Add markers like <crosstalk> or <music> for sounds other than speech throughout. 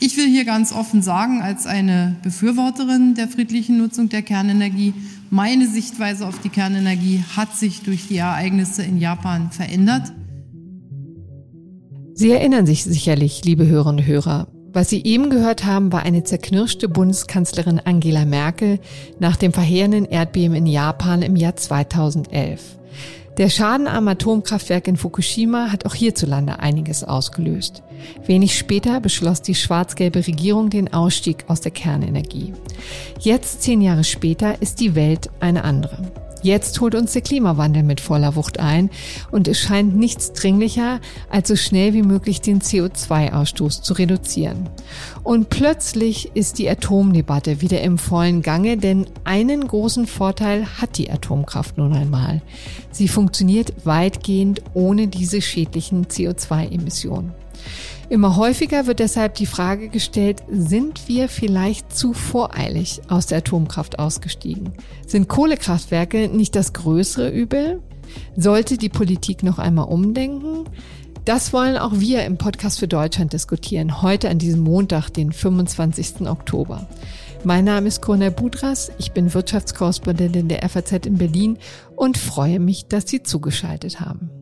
Ich will hier ganz offen sagen, als eine Befürworterin der friedlichen Nutzung der Kernenergie, meine Sichtweise auf die Kernenergie hat sich durch die Ereignisse in Japan verändert. Sie erinnern sich sicherlich, liebe Hörerinnen und Hörer. Was Sie eben gehört haben, war eine zerknirschte Bundeskanzlerin Angela Merkel nach dem verheerenden Erdbeben in Japan im Jahr 2011. Der Schaden am Atomkraftwerk in Fukushima hat auch hierzulande einiges ausgelöst. Wenig später beschloss die schwarz-gelbe Regierung den Ausstieg aus der Kernenergie. Jetzt, zehn Jahre später, ist die Welt eine andere. Jetzt holt uns der Klimawandel mit voller Wucht ein und es scheint nichts dringlicher, als so schnell wie möglich den CO2-Ausstoß zu reduzieren. Und plötzlich ist die Atomdebatte wieder im vollen Gange, denn einen großen Vorteil hat die Atomkraft nun einmal. Sie funktioniert weitgehend ohne diese schädlichen CO2-Emissionen. Immer häufiger wird deshalb die Frage gestellt, sind wir vielleicht zu voreilig aus der Atomkraft ausgestiegen? Sind Kohlekraftwerke nicht das größere Übel? Sollte die Politik noch einmal umdenken? Das wollen auch wir im Podcast für Deutschland diskutieren, heute an diesem Montag, den 25. Oktober. Mein Name ist Cornel Budras, ich bin Wirtschaftskorrespondentin der FAZ in Berlin und freue mich, dass Sie zugeschaltet haben.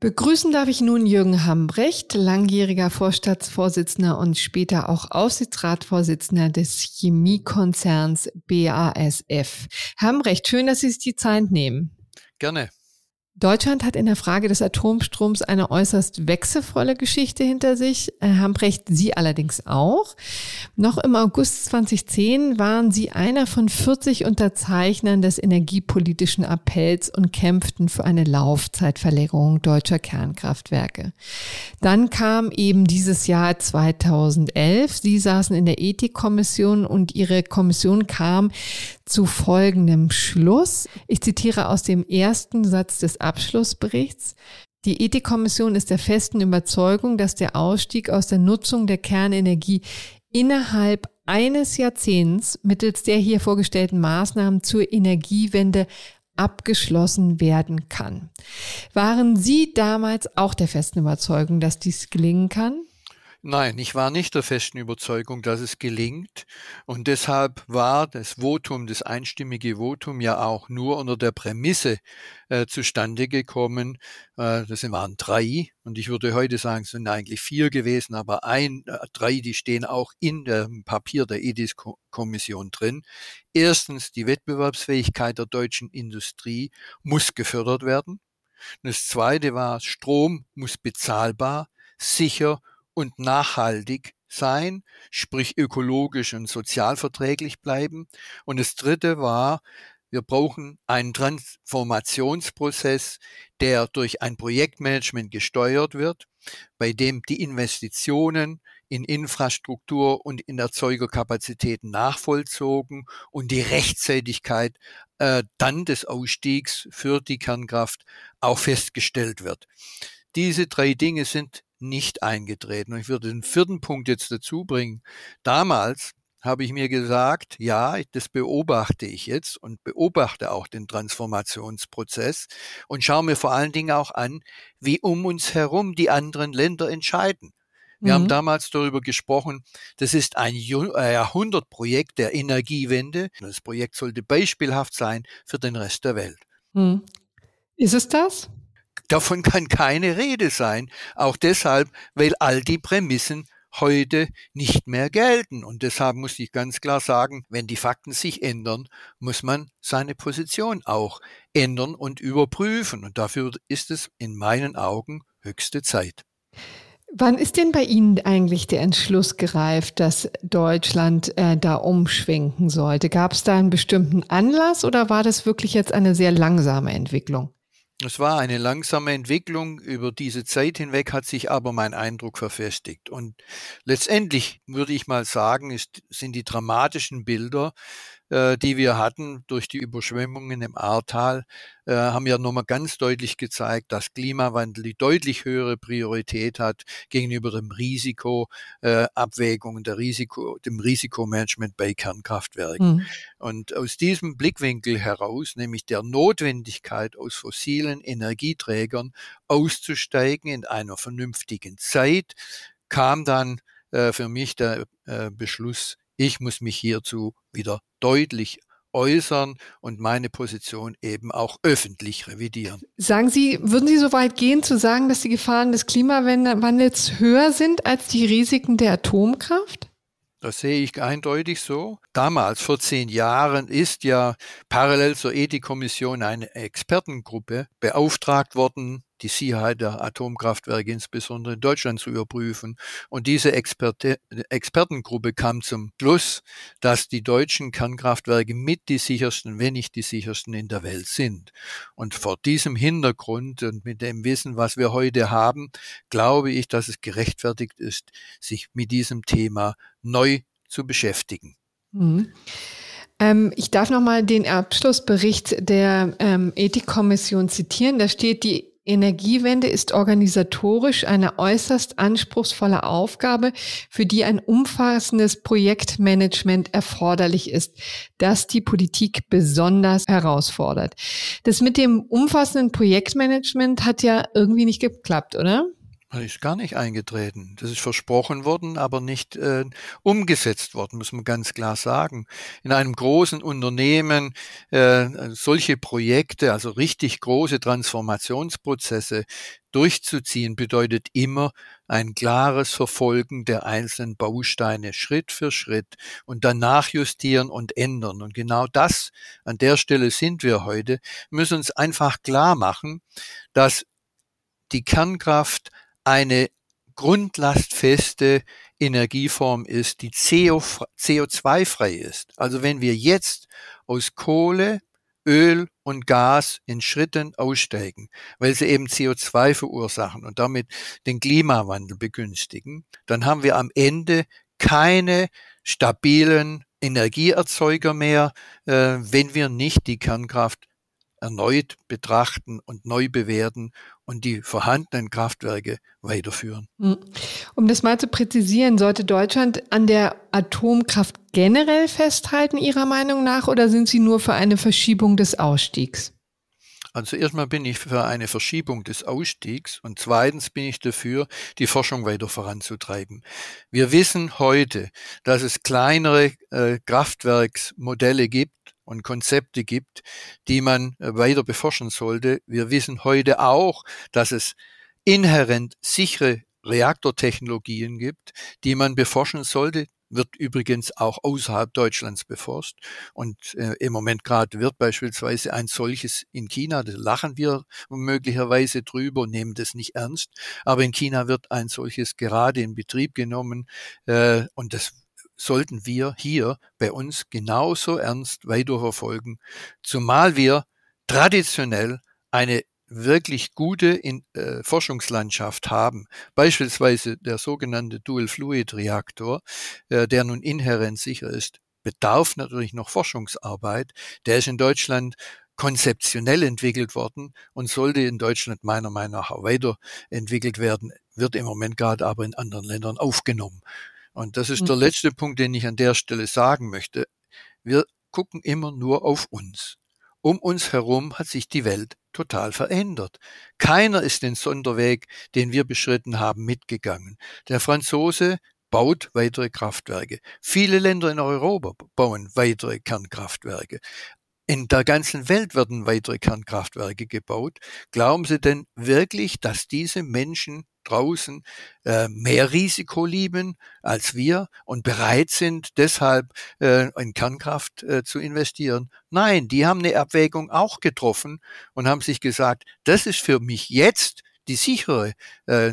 Begrüßen darf ich nun Jürgen Hambrecht, langjähriger Vorstandsvorsitzender und später auch Aufsichtsratsvorsitzender des Chemiekonzerns BASF. Hambrecht, schön, dass Sie sich die Zeit nehmen. Gerne. Deutschland hat in der Frage des Atomstroms eine äußerst wechselvolle Geschichte hinter sich. Herr Hambrecht, Sie allerdings auch. Noch im August 2010 waren Sie einer von 40 Unterzeichnern des energiepolitischen Appells und kämpften für eine Laufzeitverlängerung deutscher Kernkraftwerke. Dann kam eben dieses Jahr 2011. Sie saßen in der Ethikkommission und Ihre Kommission kam zu folgendem Schluss. Ich zitiere aus dem ersten Satz des Abschlussberichts. Die Ethikkommission ist der festen Überzeugung, dass der Ausstieg aus der Nutzung der Kernenergie innerhalb eines Jahrzehnts mittels der hier vorgestellten Maßnahmen zur Energiewende abgeschlossen werden kann. Waren Sie damals auch der festen Überzeugung, dass dies gelingen kann? Nein, ich war nicht der festen Überzeugung, dass es gelingt. Und deshalb war das Votum, das einstimmige Votum ja auch nur unter der Prämisse äh, zustande gekommen. Äh, das waren drei. Und ich würde heute sagen, es sind eigentlich vier gewesen, aber ein, äh, drei, die stehen auch in dem Papier der EDIS-Kommission drin. Erstens, die Wettbewerbsfähigkeit der deutschen Industrie muss gefördert werden. Und das zweite war, Strom muss bezahlbar, sicher und nachhaltig sein, sprich ökologisch und sozialverträglich bleiben. Und das Dritte war, wir brauchen einen Transformationsprozess, der durch ein Projektmanagement gesteuert wird, bei dem die Investitionen in Infrastruktur und in Erzeugerkapazitäten nachvollzogen und die Rechtzeitigkeit äh, dann des Ausstiegs für die Kernkraft auch festgestellt wird. Diese drei Dinge sind nicht eingetreten. Und ich würde den vierten Punkt jetzt dazu bringen. Damals habe ich mir gesagt, ja, das beobachte ich jetzt und beobachte auch den Transformationsprozess und schaue mir vor allen Dingen auch an, wie um uns herum die anderen Länder entscheiden. Wir mhm. haben damals darüber gesprochen, das ist ein äh, Jahrhundertprojekt der Energiewende. Das Projekt sollte beispielhaft sein für den Rest der Welt. Mhm. Ist es das? Davon kann keine Rede sein. Auch deshalb, weil all die Prämissen heute nicht mehr gelten. Und deshalb muss ich ganz klar sagen, wenn die Fakten sich ändern, muss man seine Position auch ändern und überprüfen. Und dafür ist es in meinen Augen höchste Zeit. Wann ist denn bei Ihnen eigentlich der Entschluss gereift, dass Deutschland äh, da umschwenken sollte? Gab es da einen bestimmten Anlass oder war das wirklich jetzt eine sehr langsame Entwicklung? Es war eine langsame Entwicklung. Über diese Zeit hinweg hat sich aber mein Eindruck verfestigt. Und letztendlich würde ich mal sagen, ist, sind die dramatischen Bilder äh, die wir hatten durch die Überschwemmungen im Ahrtal, äh, haben ja nochmal ganz deutlich gezeigt, dass Klimawandel die deutlich höhere Priorität hat gegenüber dem Risikoabwägung äh, der Risiko, dem Risikomanagement bei Kernkraftwerken. Mhm. Und aus diesem Blickwinkel heraus, nämlich der Notwendigkeit, aus fossilen Energieträgern auszusteigen in einer vernünftigen Zeit, kam dann äh, für mich der äh, Beschluss, ich muss mich hierzu wieder deutlich äußern und meine Position eben auch öffentlich revidieren. Sagen Sie, würden Sie so weit gehen zu sagen, dass die Gefahren des Klimawandels höher sind als die Risiken der Atomkraft? Das sehe ich eindeutig so. Damals, vor zehn Jahren, ist ja parallel zur Ethikkommission eine Expertengruppe beauftragt worden, die Sicherheit der Atomkraftwerke insbesondere in Deutschland zu überprüfen. Und diese Experte, Expertengruppe kam zum Schluss, dass die deutschen Kernkraftwerke mit die sichersten, wenn nicht die sichersten in der Welt sind. Und vor diesem Hintergrund und mit dem Wissen, was wir heute haben, glaube ich, dass es gerechtfertigt ist, sich mit diesem Thema neu zu beschäftigen. Mhm. Ähm, ich darf nochmal den Abschlussbericht der ähm, Ethikkommission zitieren. Da steht, die Energiewende ist organisatorisch eine äußerst anspruchsvolle Aufgabe, für die ein umfassendes Projektmanagement erforderlich ist, das die Politik besonders herausfordert. Das mit dem umfassenden Projektmanagement hat ja irgendwie nicht geklappt, oder? Das ist gar nicht eingetreten. Das ist versprochen worden, aber nicht äh, umgesetzt worden, muss man ganz klar sagen. In einem großen Unternehmen äh, solche Projekte, also richtig große Transformationsprozesse durchzuziehen, bedeutet immer ein klares Verfolgen der einzelnen Bausteine Schritt für Schritt und danach justieren und ändern. Und genau das, an der Stelle sind wir heute, müssen uns einfach klar machen, dass die Kernkraft eine grundlastfeste Energieform ist, die CO2-frei ist. Also wenn wir jetzt aus Kohle, Öl und Gas in Schritten aussteigen, weil sie eben CO2 verursachen und damit den Klimawandel begünstigen, dann haben wir am Ende keine stabilen Energieerzeuger mehr, äh, wenn wir nicht die Kernkraft erneut betrachten und neu bewerten und die vorhandenen Kraftwerke weiterführen. Hm. Um das mal zu präzisieren, sollte Deutschland an der Atomkraft generell festhalten, Ihrer Meinung nach, oder sind Sie nur für eine Verschiebung des Ausstiegs? Also erstmal bin ich für eine Verschiebung des Ausstiegs und zweitens bin ich dafür, die Forschung weiter voranzutreiben. Wir wissen heute, dass es kleinere äh, Kraftwerksmodelle gibt, und Konzepte gibt, die man äh, weiter beforschen sollte. Wir wissen heute auch, dass es inhärent sichere Reaktortechnologien gibt, die man beforschen sollte, wird übrigens auch außerhalb Deutschlands beforscht. Und äh, im Moment gerade wird beispielsweise ein solches in China, da lachen wir möglicherweise drüber und nehmen das nicht ernst, aber in China wird ein solches gerade in Betrieb genommen äh, und das sollten wir hier bei uns genauso ernst weiterverfolgen, zumal wir traditionell eine wirklich gute in, äh, Forschungslandschaft haben. Beispielsweise der sogenannte Dual Fluid Reaktor, äh, der nun inhärent sicher ist, bedarf natürlich noch Forschungsarbeit. Der ist in Deutschland konzeptionell entwickelt worden und sollte in Deutschland meiner Meinung nach auch weiterentwickelt werden, wird im Moment gerade aber in anderen Ländern aufgenommen. Und das ist der mhm. letzte Punkt, den ich an der Stelle sagen möchte. Wir gucken immer nur auf uns. Um uns herum hat sich die Welt total verändert. Keiner ist den Sonderweg, den wir beschritten haben, mitgegangen. Der Franzose baut weitere Kraftwerke. Viele Länder in Europa bauen weitere Kernkraftwerke. In der ganzen Welt werden weitere Kernkraftwerke gebaut. Glauben Sie denn wirklich, dass diese Menschen draußen äh, mehr Risiko lieben als wir und bereit sind, deshalb äh, in Kernkraft äh, zu investieren. Nein, die haben eine Abwägung auch getroffen und haben sich gesagt, das ist für mich jetzt die sichere äh,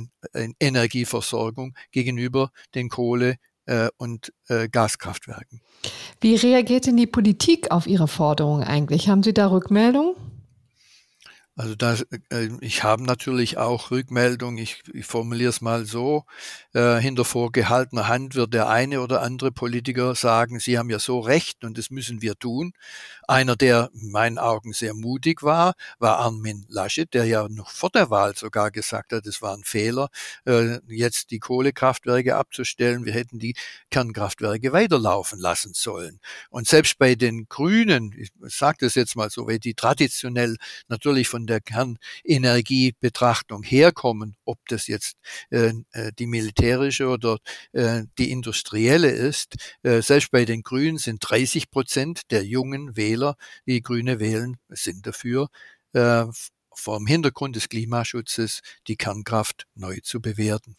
Energieversorgung gegenüber den Kohle- äh, und äh, Gaskraftwerken. Wie reagiert denn die Politik auf Ihre Forderungen eigentlich? Haben Sie da Rückmeldungen? Also das, äh, ich habe natürlich auch Rückmeldung, ich, ich formuliere es mal so, äh, hinter vorgehaltener Hand wird der eine oder andere Politiker sagen, Sie haben ja so recht und das müssen wir tun. Einer, der in meinen Augen sehr mutig war, war Armin Laschet, der ja noch vor der Wahl sogar gesagt hat, es war ein Fehler, äh, jetzt die Kohlekraftwerke abzustellen. Wir hätten die Kernkraftwerke weiterlaufen lassen sollen. Und selbst bei den Grünen, ich sage das jetzt mal so, weil die traditionell natürlich von der Kernenergiebetrachtung herkommen, ob das jetzt äh, äh, die militärische oder äh, die industrielle ist, äh, selbst bei den Grünen sind 30 Prozent der jungen Wähler, die Grüne wählen, sind dafür, äh, vom Hintergrund des Klimaschutzes die Kernkraft neu zu bewerten.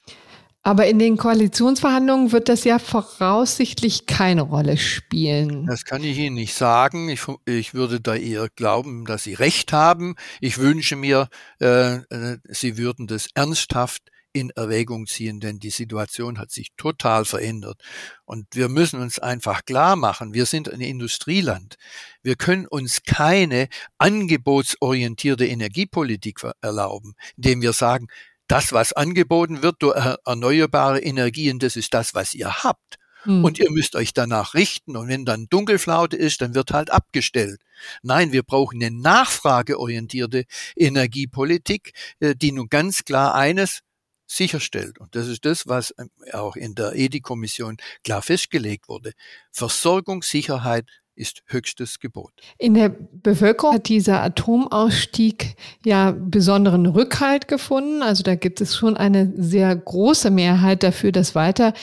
Aber in den Koalitionsverhandlungen wird das ja voraussichtlich keine Rolle spielen. Das kann ich Ihnen nicht sagen. Ich, ich würde da eher glauben, dass Sie recht haben. Ich wünsche mir, äh, äh, Sie würden das ernsthaft in Erwägung ziehen, denn die Situation hat sich total verändert. Und wir müssen uns einfach klar machen, wir sind ein Industrieland. Wir können uns keine angebotsorientierte Energiepolitik erlauben, indem wir sagen, das, was angeboten wird durch erneuerbare Energien, das ist das, was ihr habt. Hm. Und ihr müsst euch danach richten. Und wenn dann Dunkelflaute ist, dann wird halt abgestellt. Nein, wir brauchen eine nachfrageorientierte Energiepolitik, äh, die nun ganz klar eines sicherstellt. Und das ist das, was ähm, auch in der Ethikkommission klar festgelegt wurde. Versorgungssicherheit ist höchstes Gebot. In der Bevölkerung hat dieser Atomausstieg ja besonderen Rückhalt gefunden. Also da gibt es schon eine sehr große Mehrheit dafür, das weiter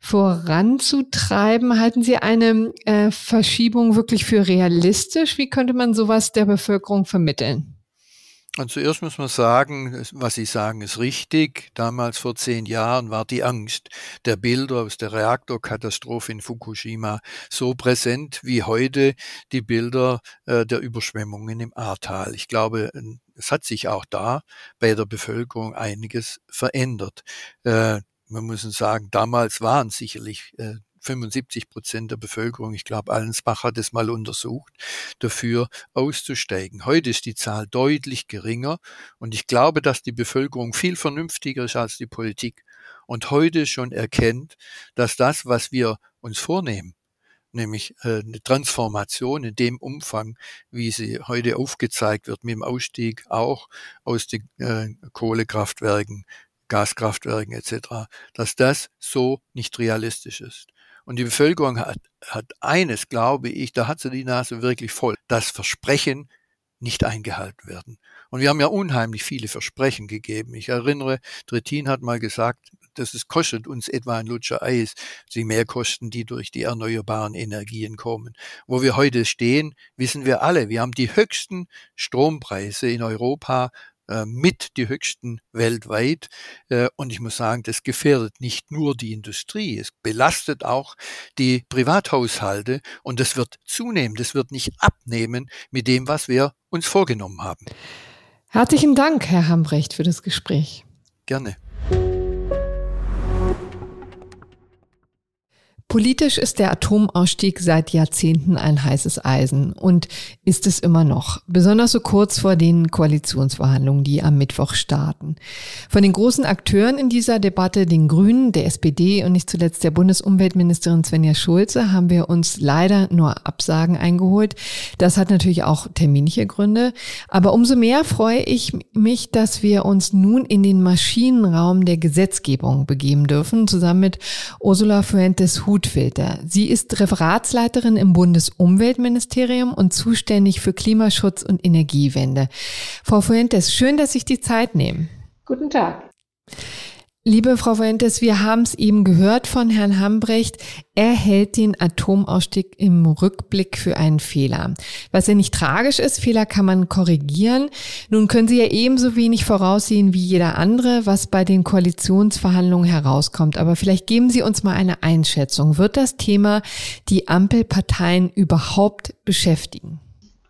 voranzutreiben. Halten Sie eine äh, Verschiebung wirklich für realistisch? Wie könnte man sowas der Bevölkerung vermitteln? Und zuerst muss man sagen, was Sie sagen, ist richtig. Damals vor zehn Jahren war die Angst der Bilder aus der Reaktorkatastrophe in Fukushima so präsent wie heute die Bilder äh, der Überschwemmungen im Ahrtal. Ich glaube, es hat sich auch da bei der Bevölkerung einiges verändert. Äh, man muss sagen, damals waren sicherlich äh, 75 Prozent der Bevölkerung, ich glaube, Allensbach hat es mal untersucht, dafür auszusteigen. Heute ist die Zahl deutlich geringer und ich glaube, dass die Bevölkerung viel vernünftiger ist als die Politik und heute schon erkennt, dass das, was wir uns vornehmen, nämlich äh, eine Transformation in dem Umfang, wie sie heute aufgezeigt wird, mit dem Ausstieg auch aus den äh, Kohlekraftwerken, Gaskraftwerken etc., dass das so nicht realistisch ist. Und die Bevölkerung hat, hat eines, glaube ich, da hat sie die Nase wirklich voll, das Versprechen nicht eingehalten werden. Und wir haben ja unheimlich viele Versprechen gegeben. Ich erinnere, Trittin hat mal gesagt, dass es kostet uns etwa ein Lutscher Eis, die Mehrkosten, die durch die erneuerbaren Energien kommen. Wo wir heute stehen, wissen wir alle, wir haben die höchsten Strompreise in Europa mit die höchsten weltweit. Äh, und ich muss sagen, das gefährdet nicht nur die Industrie, es belastet auch die Privathaushalte und das wird zunehmen, das wird nicht abnehmen mit dem, was wir uns vorgenommen haben. Herzlichen Dank, Herr Hambrecht, für das Gespräch. Gerne. Politisch ist der Atomausstieg seit Jahrzehnten ein heißes Eisen und ist es immer noch, besonders so kurz vor den Koalitionsverhandlungen, die am Mittwoch starten. Von den großen Akteuren in dieser Debatte, den Grünen, der SPD und nicht zuletzt der Bundesumweltministerin Svenja Schulze, haben wir uns leider nur Absagen eingeholt. Das hat natürlich auch terminliche Gründe, aber umso mehr freue ich mich, dass wir uns nun in den Maschinenraum der Gesetzgebung begeben dürfen, zusammen mit Ursula Fuentes-Hut Gutfilter. Sie ist Referatsleiterin im Bundesumweltministerium und zuständig für Klimaschutz und Energiewende. Frau Fuentes, schön, dass Sie die Zeit nehmen. Guten Tag. Liebe Frau Fuentes, wir haben es eben gehört von Herrn Hambrecht. Er hält den Atomausstieg im Rückblick für einen Fehler. Was ja nicht tragisch ist, Fehler kann man korrigieren. Nun können Sie ja ebenso wenig voraussehen wie jeder andere, was bei den Koalitionsverhandlungen herauskommt. Aber vielleicht geben Sie uns mal eine Einschätzung. Wird das Thema die Ampelparteien überhaupt beschäftigen?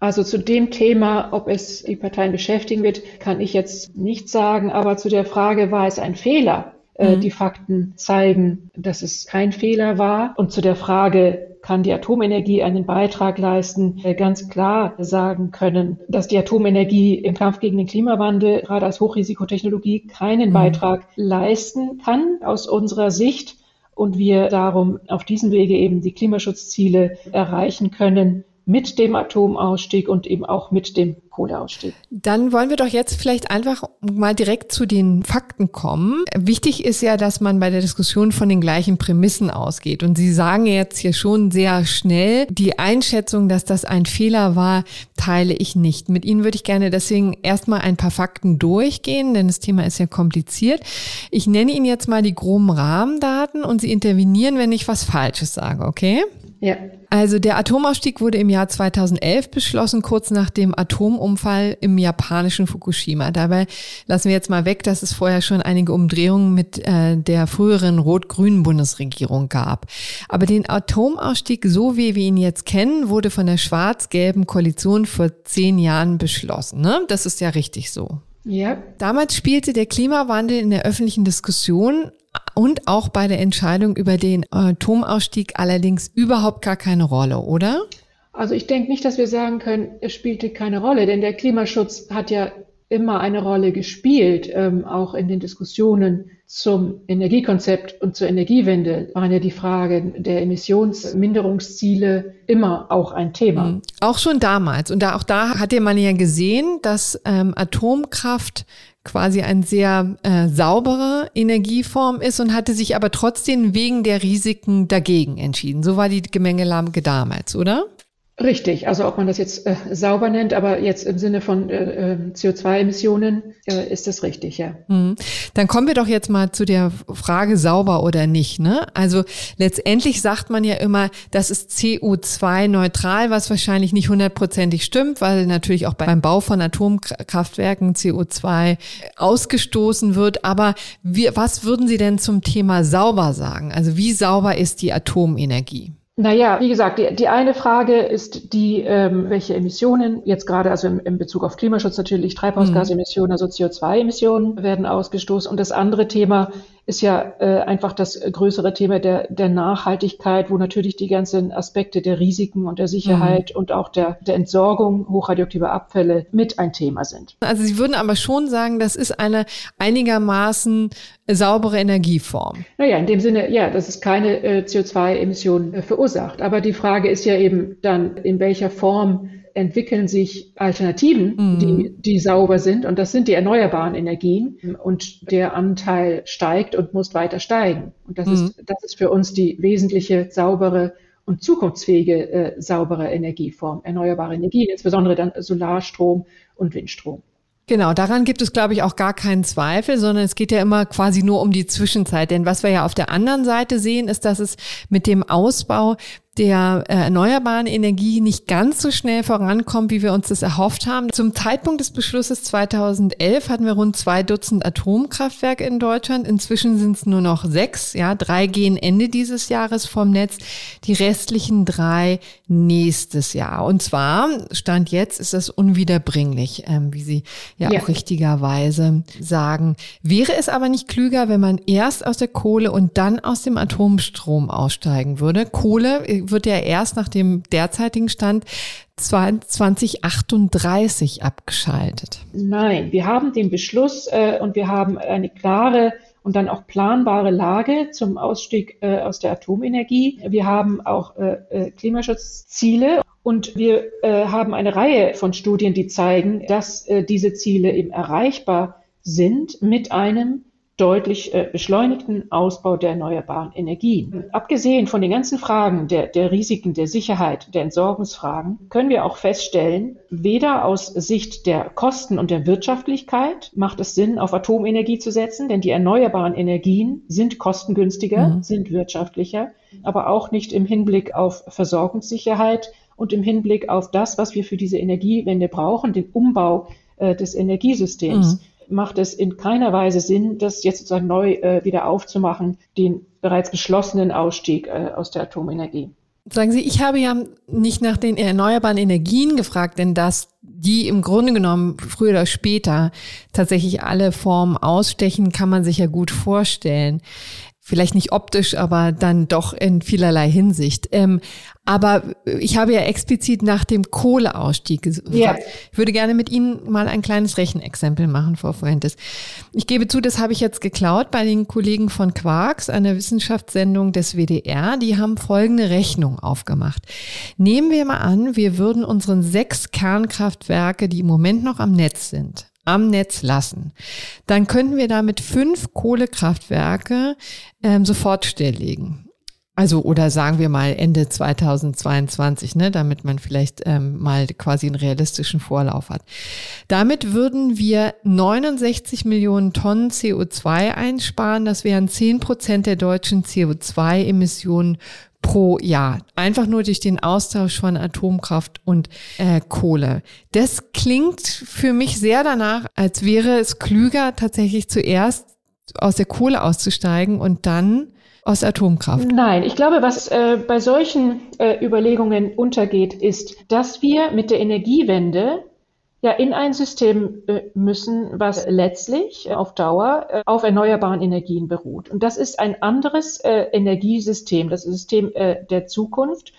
Also zu dem Thema, ob es die Parteien beschäftigen wird, kann ich jetzt nicht sagen. Aber zu der Frage, war es ein Fehler? Äh, mhm. Die Fakten zeigen, dass es kein Fehler war. Und zu der Frage, kann die Atomenergie einen Beitrag leisten, äh, ganz klar sagen können, dass die Atomenergie im Kampf gegen den Klimawandel gerade als Hochrisikotechnologie keinen mhm. Beitrag leisten kann aus unserer Sicht und wir darum auf diesem Wege eben die Klimaschutzziele erreichen können mit dem Atomausstieg und eben auch mit dem Kohleausstieg. Dann wollen wir doch jetzt vielleicht einfach mal direkt zu den Fakten kommen. Wichtig ist ja, dass man bei der Diskussion von den gleichen Prämissen ausgeht. Und Sie sagen jetzt hier schon sehr schnell, die Einschätzung, dass das ein Fehler war, teile ich nicht. Mit Ihnen würde ich gerne deswegen erstmal ein paar Fakten durchgehen, denn das Thema ist ja kompliziert. Ich nenne Ihnen jetzt mal die groben Rahmendaten und Sie intervenieren, wenn ich was Falsches sage, okay? Ja. Also der Atomausstieg wurde im Jahr 2011 beschlossen, kurz nach dem Atomunfall im japanischen Fukushima. Dabei lassen wir jetzt mal weg, dass es vorher schon einige Umdrehungen mit äh, der früheren rot-grünen Bundesregierung gab. Aber den Atomausstieg, so wie wir ihn jetzt kennen, wurde von der schwarz-gelben Koalition vor zehn Jahren beschlossen. Ne? Das ist ja richtig so. Ja. Damals spielte der Klimawandel in der öffentlichen Diskussion und auch bei der Entscheidung über den Atomausstieg allerdings überhaupt gar keine Rolle, oder? Also ich denke nicht, dass wir sagen können, es spielte keine Rolle, denn der Klimaschutz hat ja immer eine Rolle gespielt, ähm, auch in den Diskussionen zum Energiekonzept und zur Energiewende waren ja die Fragen der Emissionsminderungsziele immer auch ein Thema. Mhm. Auch schon damals. Und da, auch da hat man ja gesehen, dass ähm, Atomkraft quasi ein sehr äh, saubere Energieform ist und hatte sich aber trotzdem wegen der Risiken dagegen entschieden. So war die Gemengelage damals, oder? Richtig, also ob man das jetzt äh, sauber nennt, aber jetzt im Sinne von äh, äh CO2-Emissionen äh, ist das richtig, ja. Mhm. Dann kommen wir doch jetzt mal zu der Frage sauber oder nicht. Ne? Also letztendlich sagt man ja immer, das ist CO2-neutral, was wahrscheinlich nicht hundertprozentig stimmt, weil natürlich auch beim Bau von Atomkraftwerken CO2 ausgestoßen wird. Aber wir, was würden Sie denn zum Thema sauber sagen? Also wie sauber ist die Atomenergie? Naja, wie gesagt, die, die eine Frage ist die, ähm, welche Emissionen, jetzt gerade also im, im Bezug auf Klimaschutz natürlich, Treibhausgasemissionen, also CO2-Emissionen werden ausgestoßen. Und das andere Thema ist ja äh, einfach das größere Thema der, der Nachhaltigkeit, wo natürlich die ganzen Aspekte der Risiken und der Sicherheit mhm. und auch der, der Entsorgung hochradioaktiver Abfälle mit ein Thema sind. Also Sie würden aber schon sagen, das ist eine einigermaßen saubere Energieform. Naja, in dem Sinne, ja, dass es keine äh, CO2-Emissionen äh, verursacht. Aber die Frage ist ja eben dann, in welcher Form entwickeln sich Alternativen, mhm. die, die sauber sind. Und das sind die erneuerbaren Energien. Und der Anteil steigt und muss weiter steigen. Und das, mhm. ist, das ist für uns die wesentliche, saubere und zukunftsfähige äh, saubere Energieform, erneuerbare Energien, insbesondere dann Solarstrom und Windstrom. Genau, daran gibt es, glaube ich, auch gar keinen Zweifel, sondern es geht ja immer quasi nur um die Zwischenzeit. Denn was wir ja auf der anderen Seite sehen, ist, dass es mit dem Ausbau der äh, erneuerbaren Energie nicht ganz so schnell vorankommt, wie wir uns das erhofft haben. Zum Zeitpunkt des Beschlusses 2011 hatten wir rund zwei Dutzend Atomkraftwerke in Deutschland. Inzwischen sind es nur noch sechs. Ja, drei gehen Ende dieses Jahres vom Netz, die restlichen drei nächstes Jahr. Und zwar stand jetzt ist das unwiederbringlich, ähm, wie Sie ja, ja auch richtigerweise sagen. Wäre es aber nicht klüger, wenn man erst aus der Kohle und dann aus dem Atomstrom aussteigen würde? Kohle wird ja erst nach dem derzeitigen Stand 2038 abgeschaltet. Nein, wir haben den Beschluss äh, und wir haben eine klare und dann auch planbare Lage zum Ausstieg äh, aus der Atomenergie. Wir haben auch äh, äh Klimaschutzziele und wir äh, haben eine Reihe von Studien, die zeigen, dass äh, diese Ziele eben erreichbar sind mit einem deutlich äh, beschleunigten Ausbau der erneuerbaren Energien. Abgesehen von den ganzen Fragen der, der Risiken, der Sicherheit, der Entsorgungsfragen, können wir auch feststellen, weder aus Sicht der Kosten und der Wirtschaftlichkeit macht es Sinn, auf Atomenergie zu setzen, denn die erneuerbaren Energien sind kostengünstiger, mhm. sind wirtschaftlicher, aber auch nicht im Hinblick auf Versorgungssicherheit und im Hinblick auf das, was wir für diese Energiewende brauchen, den Umbau äh, des Energiesystems. Mhm macht es in keiner Weise Sinn, das jetzt sozusagen neu äh, wieder aufzumachen, den bereits beschlossenen Ausstieg äh, aus der Atomenergie. Sagen Sie, ich habe ja nicht nach den erneuerbaren Energien gefragt, denn dass die im Grunde genommen früher oder später tatsächlich alle Formen ausstechen, kann man sich ja gut vorstellen vielleicht nicht optisch, aber dann doch in vielerlei Hinsicht. Ähm, aber ich habe ja explizit nach dem Kohleausstieg gefragt. Ja. Ich würde gerne mit Ihnen mal ein kleines Rechenexempel machen, Frau Fuentes. Ich gebe zu, das habe ich jetzt geklaut bei den Kollegen von Quarks, einer Wissenschaftssendung des WDR. Die haben folgende Rechnung aufgemacht. Nehmen wir mal an, wir würden unseren sechs Kernkraftwerke, die im Moment noch am Netz sind, am Netz lassen, dann könnten wir damit fünf Kohlekraftwerke ähm, sofort stilllegen. Also oder sagen wir mal Ende 2022, ne, damit man vielleicht ähm, mal quasi einen realistischen Vorlauf hat. Damit würden wir 69 Millionen Tonnen CO2 einsparen. Das wären 10 Prozent der deutschen CO2-Emissionen pro Jahr. Einfach nur durch den Austausch von Atomkraft und äh, Kohle. Das klingt für mich sehr danach, als wäre es klüger, tatsächlich zuerst aus der Kohle auszusteigen und dann aus Atomkraft? Nein, ich glaube, was äh, bei solchen äh, Überlegungen untergeht, ist, dass wir mit der Energiewende ja in ein System äh, müssen, was letztlich äh, auf Dauer äh, auf erneuerbaren Energien beruht. Und das ist ein anderes Energiesystem, das System der Zukunft.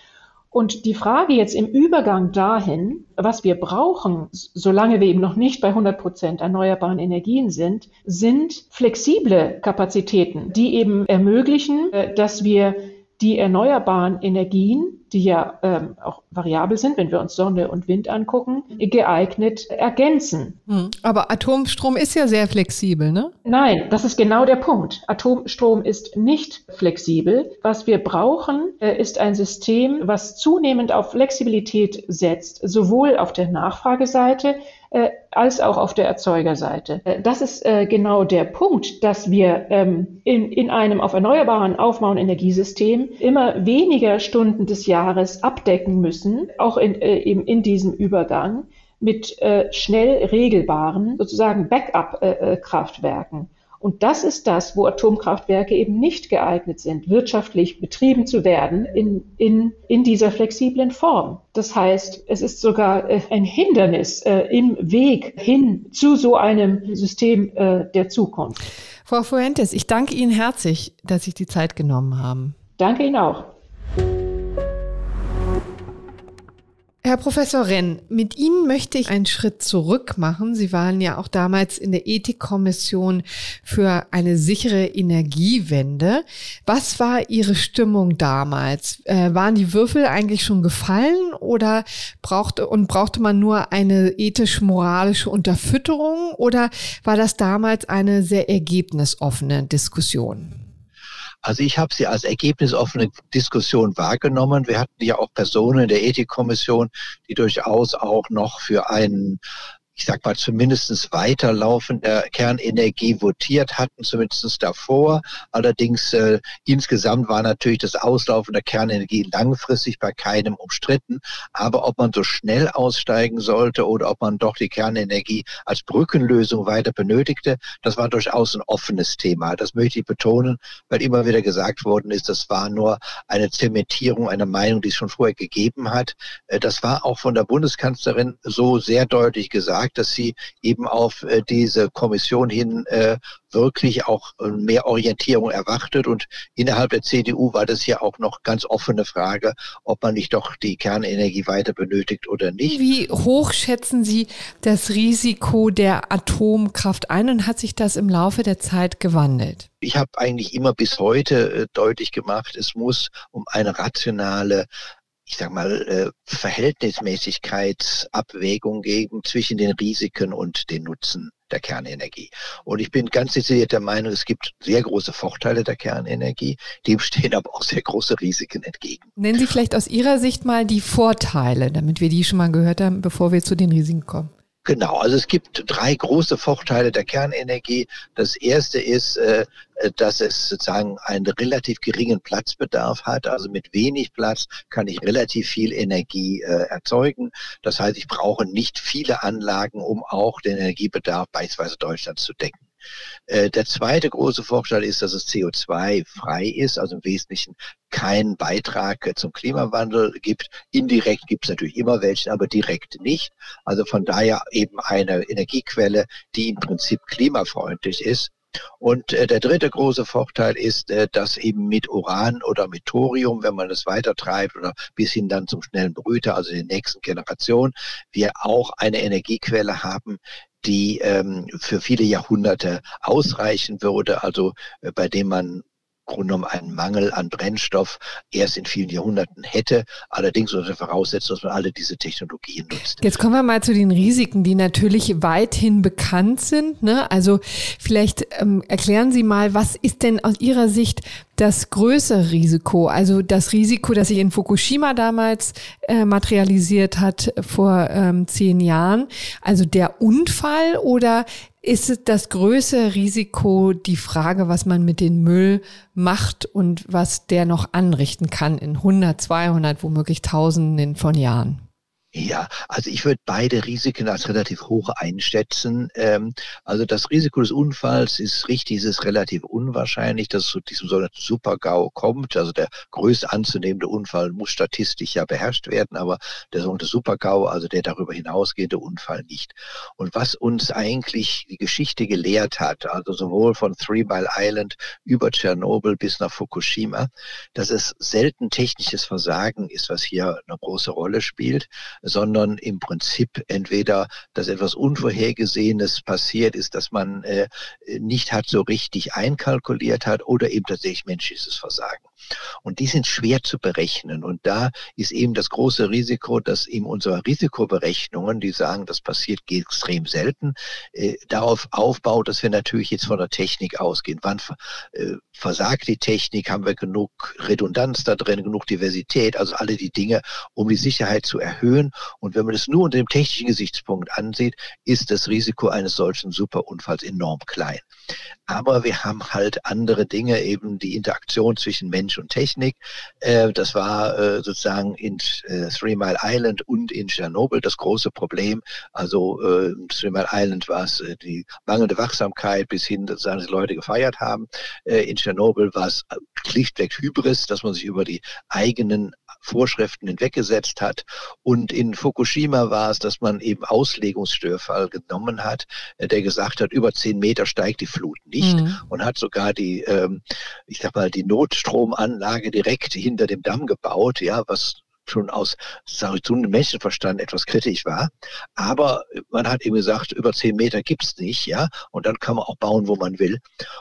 Und die Frage jetzt im Übergang dahin, was wir brauchen, solange wir eben noch nicht bei 100 Prozent erneuerbaren Energien sind, sind flexible Kapazitäten, die eben ermöglichen, dass wir die erneuerbaren Energien, die ja ähm, auch variabel sind, wenn wir uns Sonne und Wind angucken, geeignet ergänzen. Hm. Aber Atomstrom ist ja sehr flexibel, ne? Nein, das ist genau der Punkt. Atomstrom ist nicht flexibel. Was wir brauchen, äh, ist ein System, was zunehmend auf Flexibilität setzt, sowohl auf der Nachfrageseite äh, als auch auf der Erzeugerseite. Äh, das ist äh, genau der Punkt, dass wir ähm, in, in einem auf Erneuerbaren aufbauenden Energiesystem immer weniger Stunden des Jahres abdecken müssen, auch in, äh, eben in diesem Übergang mit äh, schnell regelbaren sozusagen Backup-Kraftwerken. Und das ist das, wo Atomkraftwerke eben nicht geeignet sind, wirtschaftlich betrieben zu werden in, in, in dieser flexiblen Form. Das heißt, es ist sogar äh, ein Hindernis äh, im Weg hin zu so einem System äh, der Zukunft. Frau Fuentes, ich danke Ihnen herzlich, dass Sie die Zeit genommen haben. Danke Ihnen auch. Herr Professor Renn, mit Ihnen möchte ich einen Schritt zurück machen. Sie waren ja auch damals in der Ethikkommission für eine sichere Energiewende. Was war Ihre Stimmung damals? Äh, waren die Würfel eigentlich schon gefallen oder brauchte und brauchte man nur eine ethisch-moralische Unterfütterung oder war das damals eine sehr ergebnisoffene Diskussion? Also ich habe sie als ergebnisoffene Diskussion wahrgenommen. Wir hatten ja auch Personen in der Ethikkommission, die durchaus auch noch für einen ich sag mal, zumindest weiterlaufender Kernenergie votiert hatten, zumindest davor. Allerdings äh, insgesamt war natürlich das Auslaufen der Kernenergie langfristig bei keinem umstritten. Aber ob man so schnell aussteigen sollte oder ob man doch die Kernenergie als Brückenlösung weiter benötigte, das war durchaus ein offenes Thema. Das möchte ich betonen, weil immer wieder gesagt worden ist, das war nur eine Zementierung einer Meinung, die es schon vorher gegeben hat. Äh, das war auch von der Bundeskanzlerin so sehr deutlich gesagt gesagt, dass sie eben auf äh, diese Kommission hin äh, wirklich auch äh, mehr Orientierung erwartet. Und innerhalb der CDU war das ja auch noch ganz offene Frage, ob man nicht doch die Kernenergie weiter benötigt oder nicht. Wie hoch schätzen Sie das Risiko der Atomkraft ein und hat sich das im Laufe der Zeit gewandelt? Ich habe eigentlich immer bis heute deutlich gemacht, es muss um eine rationale ich sag mal, äh, Verhältnismäßigkeitsabwägung geben zwischen den Risiken und den Nutzen der Kernenergie. Und ich bin ganz dezidiert der Meinung, es gibt sehr große Vorteile der Kernenergie, dem stehen aber auch sehr große Risiken entgegen. Nennen Sie vielleicht aus Ihrer Sicht mal die Vorteile, damit wir die schon mal gehört haben, bevor wir zu den Risiken kommen. Genau, also es gibt drei große Vorteile der Kernenergie. Das erste ist, äh, dass es sozusagen einen relativ geringen Platzbedarf hat. Also mit wenig Platz kann ich relativ viel Energie äh, erzeugen. Das heißt, ich brauche nicht viele Anlagen, um auch den Energiebedarf beispielsweise Deutschlands zu decken. Äh, der zweite große Vorteil ist, dass es CO2-frei ist, also im Wesentlichen keinen Beitrag zum Klimawandel gibt. Indirekt gibt es natürlich immer welchen, aber direkt nicht. Also von daher eben eine Energiequelle, die im Prinzip klimafreundlich ist. Und äh, der dritte große Vorteil ist, äh, dass eben mit Uran oder mit Thorium, wenn man es weitertreibt oder bis hin dann zum schnellen Brüter, also der nächsten Generation, wir auch eine Energiequelle haben, die ähm, für viele Jahrhunderte ausreichen würde, also äh, bei dem man Grunde genommen einen Mangel an Brennstoff erst in vielen Jahrhunderten hätte. Allerdings unter Voraussetzung, dass man alle diese Technologien nutzt. Jetzt kommen wir mal zu den Risiken, die natürlich weithin bekannt sind. Ne? Also vielleicht ähm, erklären Sie mal, was ist denn aus Ihrer Sicht das größere Risiko? Also das Risiko, das sich in Fukushima damals äh, materialisiert hat vor ähm, zehn Jahren. Also der Unfall oder ist das größere Risiko die Frage, was man mit dem Müll macht und was der noch anrichten kann in 100, 200, womöglich Tausenden von Jahren? Ja, also ich würde beide Risiken als relativ hoch einschätzen. Ähm, also das Risiko des Unfalls ist richtig, es ist relativ unwahrscheinlich, dass es zu diesem sogenannten Super-GAU kommt. Also der größte anzunehmende Unfall muss statistisch ja beherrscht werden, aber der sogenannte Super-GAU, also der darüber hinausgehende Unfall nicht. Und was uns eigentlich die Geschichte gelehrt hat, also sowohl von Three Mile Island über Tschernobyl bis nach Fukushima, dass es selten technisches Versagen ist, was hier eine große Rolle spielt sondern im Prinzip entweder, dass etwas Unvorhergesehenes passiert ist, dass man äh, nicht hat so richtig einkalkuliert hat oder eben tatsächlich menschliches Versagen. Und die sind schwer zu berechnen. Und da ist eben das große Risiko, dass eben unsere Risikoberechnungen, die sagen, das passiert extrem selten, äh, darauf aufbaut, dass wir natürlich jetzt von der Technik ausgehen. Wann äh, versagt die Technik? Haben wir genug Redundanz da drin, genug Diversität? Also alle die Dinge, um die Sicherheit zu erhöhen. Und wenn man das nur unter dem technischen Gesichtspunkt ansieht, ist das Risiko eines solchen Superunfalls enorm klein. Aber wir haben halt andere Dinge, eben die Interaktion zwischen Mensch und Technik. Äh, das war äh, sozusagen in äh, Three Mile Island und in Tschernobyl das große Problem. Also in Three Mile Island war es die mangelnde Wachsamkeit bis hin, dass die Leute gefeiert haben. in Tschernobyl war es schlichtweg Hybris, dass man sich über die eigenen Vorschriften hinweggesetzt hat. Und in Fukushima war es, dass man eben Auslegungsstörfall genommen hat, der gesagt hat, über zehn Meter steigt die Flut nicht mhm. und hat sogar die, ähm, ich sag mal, die Notstromanlage direkt hinter dem Damm gebaut, ja, was schon aus gesundem Menschenverstand etwas kritisch war. Aber man hat eben gesagt, über zehn Meter gibt's nicht, ja, und dann kann man auch bauen, wo man will.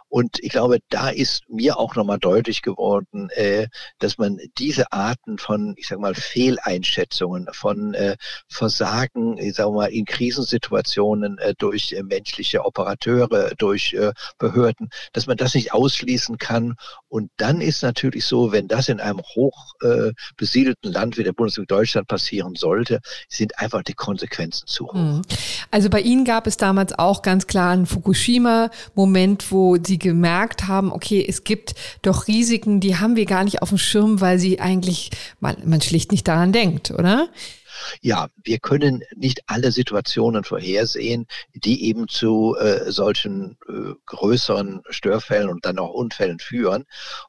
Und ich glaube, da ist mir auch nochmal deutlich geworden, äh, dass man diese Arten von, ich sag mal, Fehleinschätzungen, von äh, Versagen, ich sag mal, in Krisensituationen äh, durch äh, menschliche Operateure, durch äh, Behörden, dass man das nicht ausschließen kann. Und dann ist natürlich so, wenn das in einem hoch äh, Land wie der Bundesrepublik Deutschland passieren sollte, sind einfach die Konsequenzen zu hoch. Mhm. Also bei Ihnen gab es damals auch ganz klar einen Fukushima-Moment, wo Sie gemerkt haben, okay, es gibt doch Risiken, die haben wir gar nicht auf dem Schirm, weil sie eigentlich, man, man schlicht nicht daran denkt, oder? Ja, wir können nicht alle Situationen vorhersehen, die eben zu äh, solchen äh, größeren Störfällen und dann auch Unfällen führen.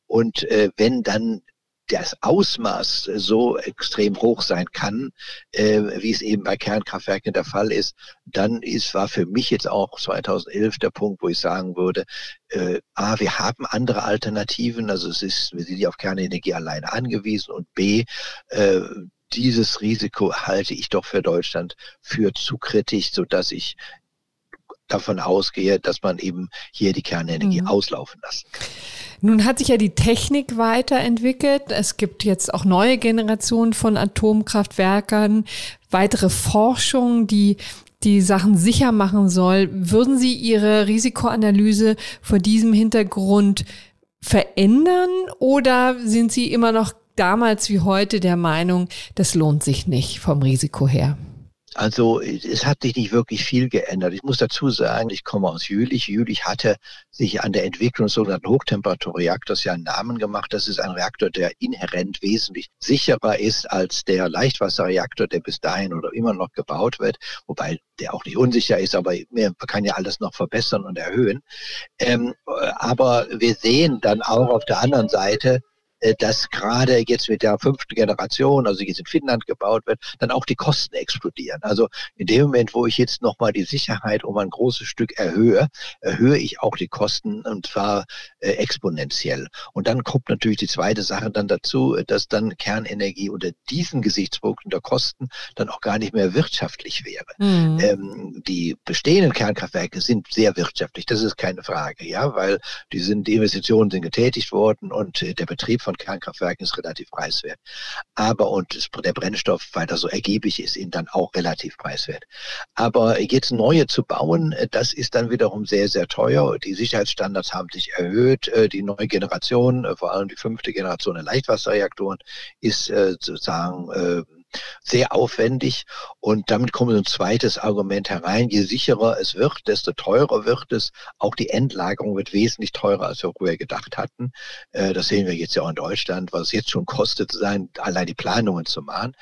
Und äh, wenn dann das Ausmaß so extrem hoch sein kann, äh, wie es eben bei Kernkraftwerken der Fall ist, dann ist, war für mich jetzt auch 2011 der Punkt, wo ich sagen würde, äh, A, wir haben andere Alternativen, also es ist, wir sind ja auf Kernenergie alleine angewiesen und B, äh, dieses Risiko halte ich doch für Deutschland für zu kritisch, so dass ich davon ausgehe, dass man eben hier die Kernenergie mhm. auslaufen lassen kann. Nun hat sich ja die Technik weiterentwickelt. Es gibt jetzt auch neue Generationen von Atomkraftwerkern, weitere Forschung, die die Sachen sicher machen soll. Würden Sie Ihre Risikoanalyse vor diesem Hintergrund verändern oder sind Sie immer noch damals wie heute der Meinung, das lohnt sich nicht vom Risiko her? Also es hat sich nicht wirklich viel geändert. Ich muss dazu sagen, ich komme aus Jülich. Jülich hatte sich an der Entwicklung des sogenannten Hochtemperaturreaktors ja einen Namen gemacht. Das ist ein Reaktor, der inhärent wesentlich sicherer ist als der Leichtwasserreaktor, der bis dahin oder immer noch gebaut wird, wobei der auch nicht unsicher ist, aber man kann ja alles noch verbessern und erhöhen. Ähm, aber wir sehen dann auch auf der anderen Seite, dass gerade jetzt mit der fünften Generation, also jetzt in Finnland gebaut wird, dann auch die Kosten explodieren. Also in dem Moment, wo ich jetzt nochmal die Sicherheit um ein großes Stück erhöhe, erhöhe ich auch die Kosten und zwar äh, exponentiell. Und dann kommt natürlich die zweite Sache dann dazu, dass dann Kernenergie unter diesen Gesichtspunkten der Kosten dann auch gar nicht mehr wirtschaftlich wäre. Mhm. Ähm, die bestehenden Kernkraftwerke sind sehr wirtschaftlich, das ist keine Frage, ja, weil die sind, die Investitionen sind getätigt worden und äh, der Betrieb von Kernkraftwerken ist relativ preiswert. Aber und der Brennstoff, weil er so ergiebig ist, ihn dann auch relativ preiswert. Aber jetzt neue zu bauen, äh, das ist dann wiederum sehr, sehr teuer. Die Sicherheitsstandards haben sich erhöht. Äh, die neue Generation, äh, vor allem die fünfte Generation der Leichtwasserreaktoren, ist sozusagen sehr aufwendig. Und damit kommt ein zweites Argument herein. Je sicherer es wird, desto teurer wird es. Auch die Endlagerung wird wesentlich teurer, als wir früher gedacht hatten. Äh, das sehen wir jetzt ja auch in Deutschland, was es jetzt schon kostet, sein, allein die Planungen zu machen.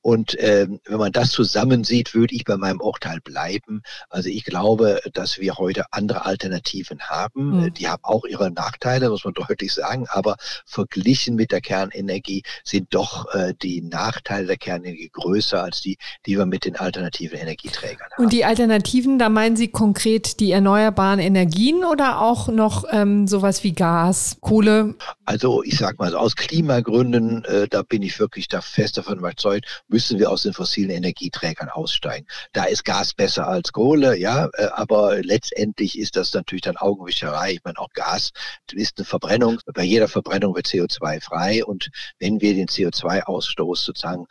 Und ähm, wenn man das zusammensieht, würde ich bei meinem Urteil bleiben. Also ich glaube, dass wir heute andere Alternativen haben. Mhm. Die haben auch ihre Nachteile, muss man <laughs> deutlich sagen. Aber verglichen mit der Kernenergie sind doch äh, die Nachteile der Kernenergie größer als die, die wir mit den alternativen Energieträgern haben. Und die Alternativen, da meinen Sie konkret die erneuerbaren Energien oder auch noch ähm, sowas wie Gas, Kohle? Also ich sage mal, aus Klimagründen, äh, da bin ich wirklich da fest davon überzeugt, müssen wir aus den fossilen Energieträgern aussteigen. Da ist Gas besser als Kohle, ja, äh, aber letztendlich ist das natürlich dann Augenwischerei. Ich meine, auch Gas ist eine Verbrennung. Bei jeder Verbrennung wird CO2 frei und wenn wir den CO2-Ausstoß sozusagen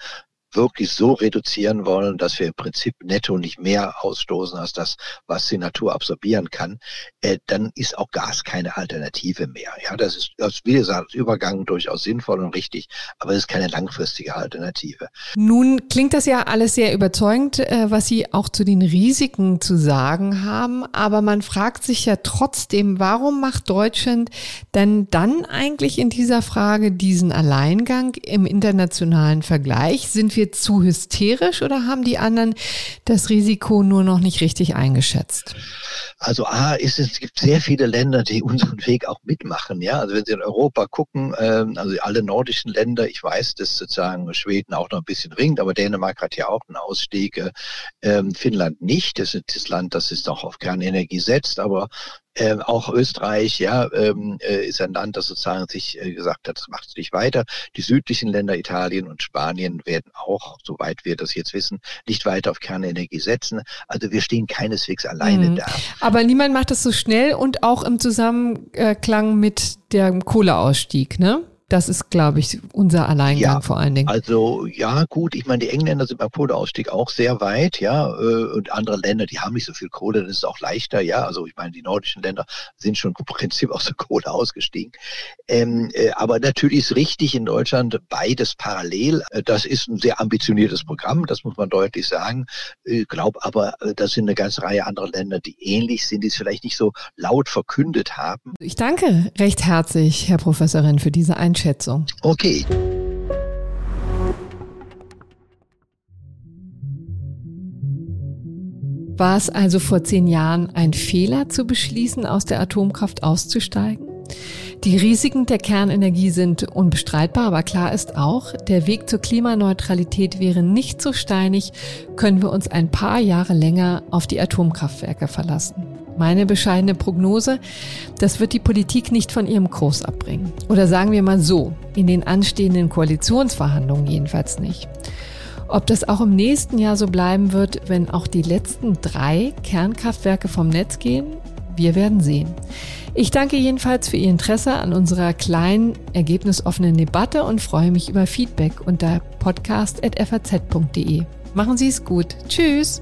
wirklich so reduzieren wollen, dass wir im Prinzip netto nicht mehr ausstoßen als das, was die Natur absorbieren kann, äh, dann ist auch Gas keine Alternative mehr. Ja, das ist, wie gesagt, Übergang durchaus sinnvoll und richtig, aber es ist keine langfristige Alternative. Nun klingt das ja alles sehr überzeugend, äh, was Sie auch zu den Risiken zu sagen haben, aber man fragt sich ja trotzdem, warum macht Deutschland denn dann eigentlich in dieser Frage diesen Alleingang im internationalen Vergleich? Sind wir zu hysterisch oder haben die anderen das Risiko nur noch nicht richtig eingeschätzt? Also A, ist es, gibt sehr viele Länder, die unseren Weg auch mitmachen. Ja, also wenn Sie in Europa gucken, ähm, also alle nordischen Länder, ich weiß, dass sozusagen Schweden auch noch ein bisschen ringt, aber Dänemark hat ja auch einen Ausstieg, äh, ähm, Finnland nicht. Das ist das Land, das ist auch auf Kernenergie setzt, aber äh, auch Österreich, ja, ähm, äh, ist ein Land, das sozusagen sich äh, gesagt hat, das macht es nicht weiter. Die südlichen Länder, Italien und Spanien, werden auch, soweit wir das jetzt wissen, nicht weiter auf Kernenergie setzen. Also wir stehen keineswegs alleine mhm. da. Aber niemand macht das so schnell und auch im Zusammenklang mit dem Kohleausstieg, ne? Das ist, glaube ich, unser Alleingang ja, vor allen Dingen. Also ja, gut, ich meine, die Engländer sind beim Kohleausstieg auch sehr weit, ja, äh, und andere Länder, die haben nicht so viel Kohle, dann ist es auch leichter, ja. Also ich meine, die nordischen Länder sind schon im Prinzip aus der Kohle ausgestiegen. Ähm, äh, aber natürlich ist richtig in Deutschland beides parallel. Äh, das ist ein sehr ambitioniertes Programm, das muss man deutlich sagen. Ich glaube aber, das sind eine ganze Reihe anderer Länder, die ähnlich sind, die es vielleicht nicht so laut verkündet haben. Ich danke recht herzlich, Herr Professorin, für diese Einstellung. Einschätzung. Okay. War es also vor zehn Jahren ein Fehler zu beschließen, aus der Atomkraft auszusteigen? Die Risiken der Kernenergie sind unbestreitbar, aber klar ist auch, der Weg zur Klimaneutralität wäre nicht so steinig, können wir uns ein paar Jahre länger auf die Atomkraftwerke verlassen. Meine bescheidene Prognose, das wird die Politik nicht von ihrem Kurs abbringen. Oder sagen wir mal so, in den anstehenden Koalitionsverhandlungen jedenfalls nicht. Ob das auch im nächsten Jahr so bleiben wird, wenn auch die letzten drei Kernkraftwerke vom Netz gehen, wir werden sehen. Ich danke jedenfalls für Ihr Interesse an unserer kleinen, ergebnisoffenen Debatte und freue mich über Feedback unter podcast.faz.de. Machen Sie es gut. Tschüss.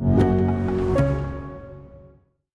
thank you.